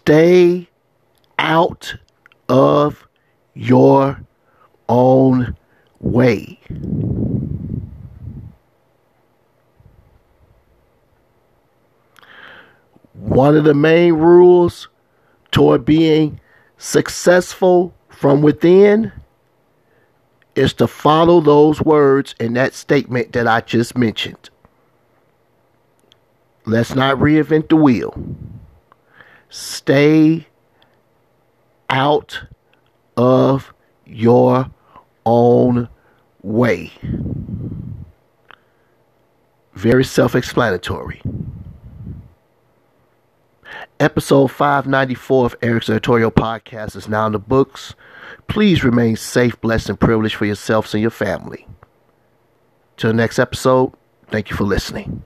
Stay out of your own way. One of the main rules toward being successful from within is to follow those words in that statement that I just mentioned. Let's not reinvent the wheel. Stay out of your own way. Very self explanatory. Episode 594 of Eric's Editorial Podcast is now in the books. Please remain safe, blessed, and privileged for yourselves and your family. Till next episode, thank you for listening.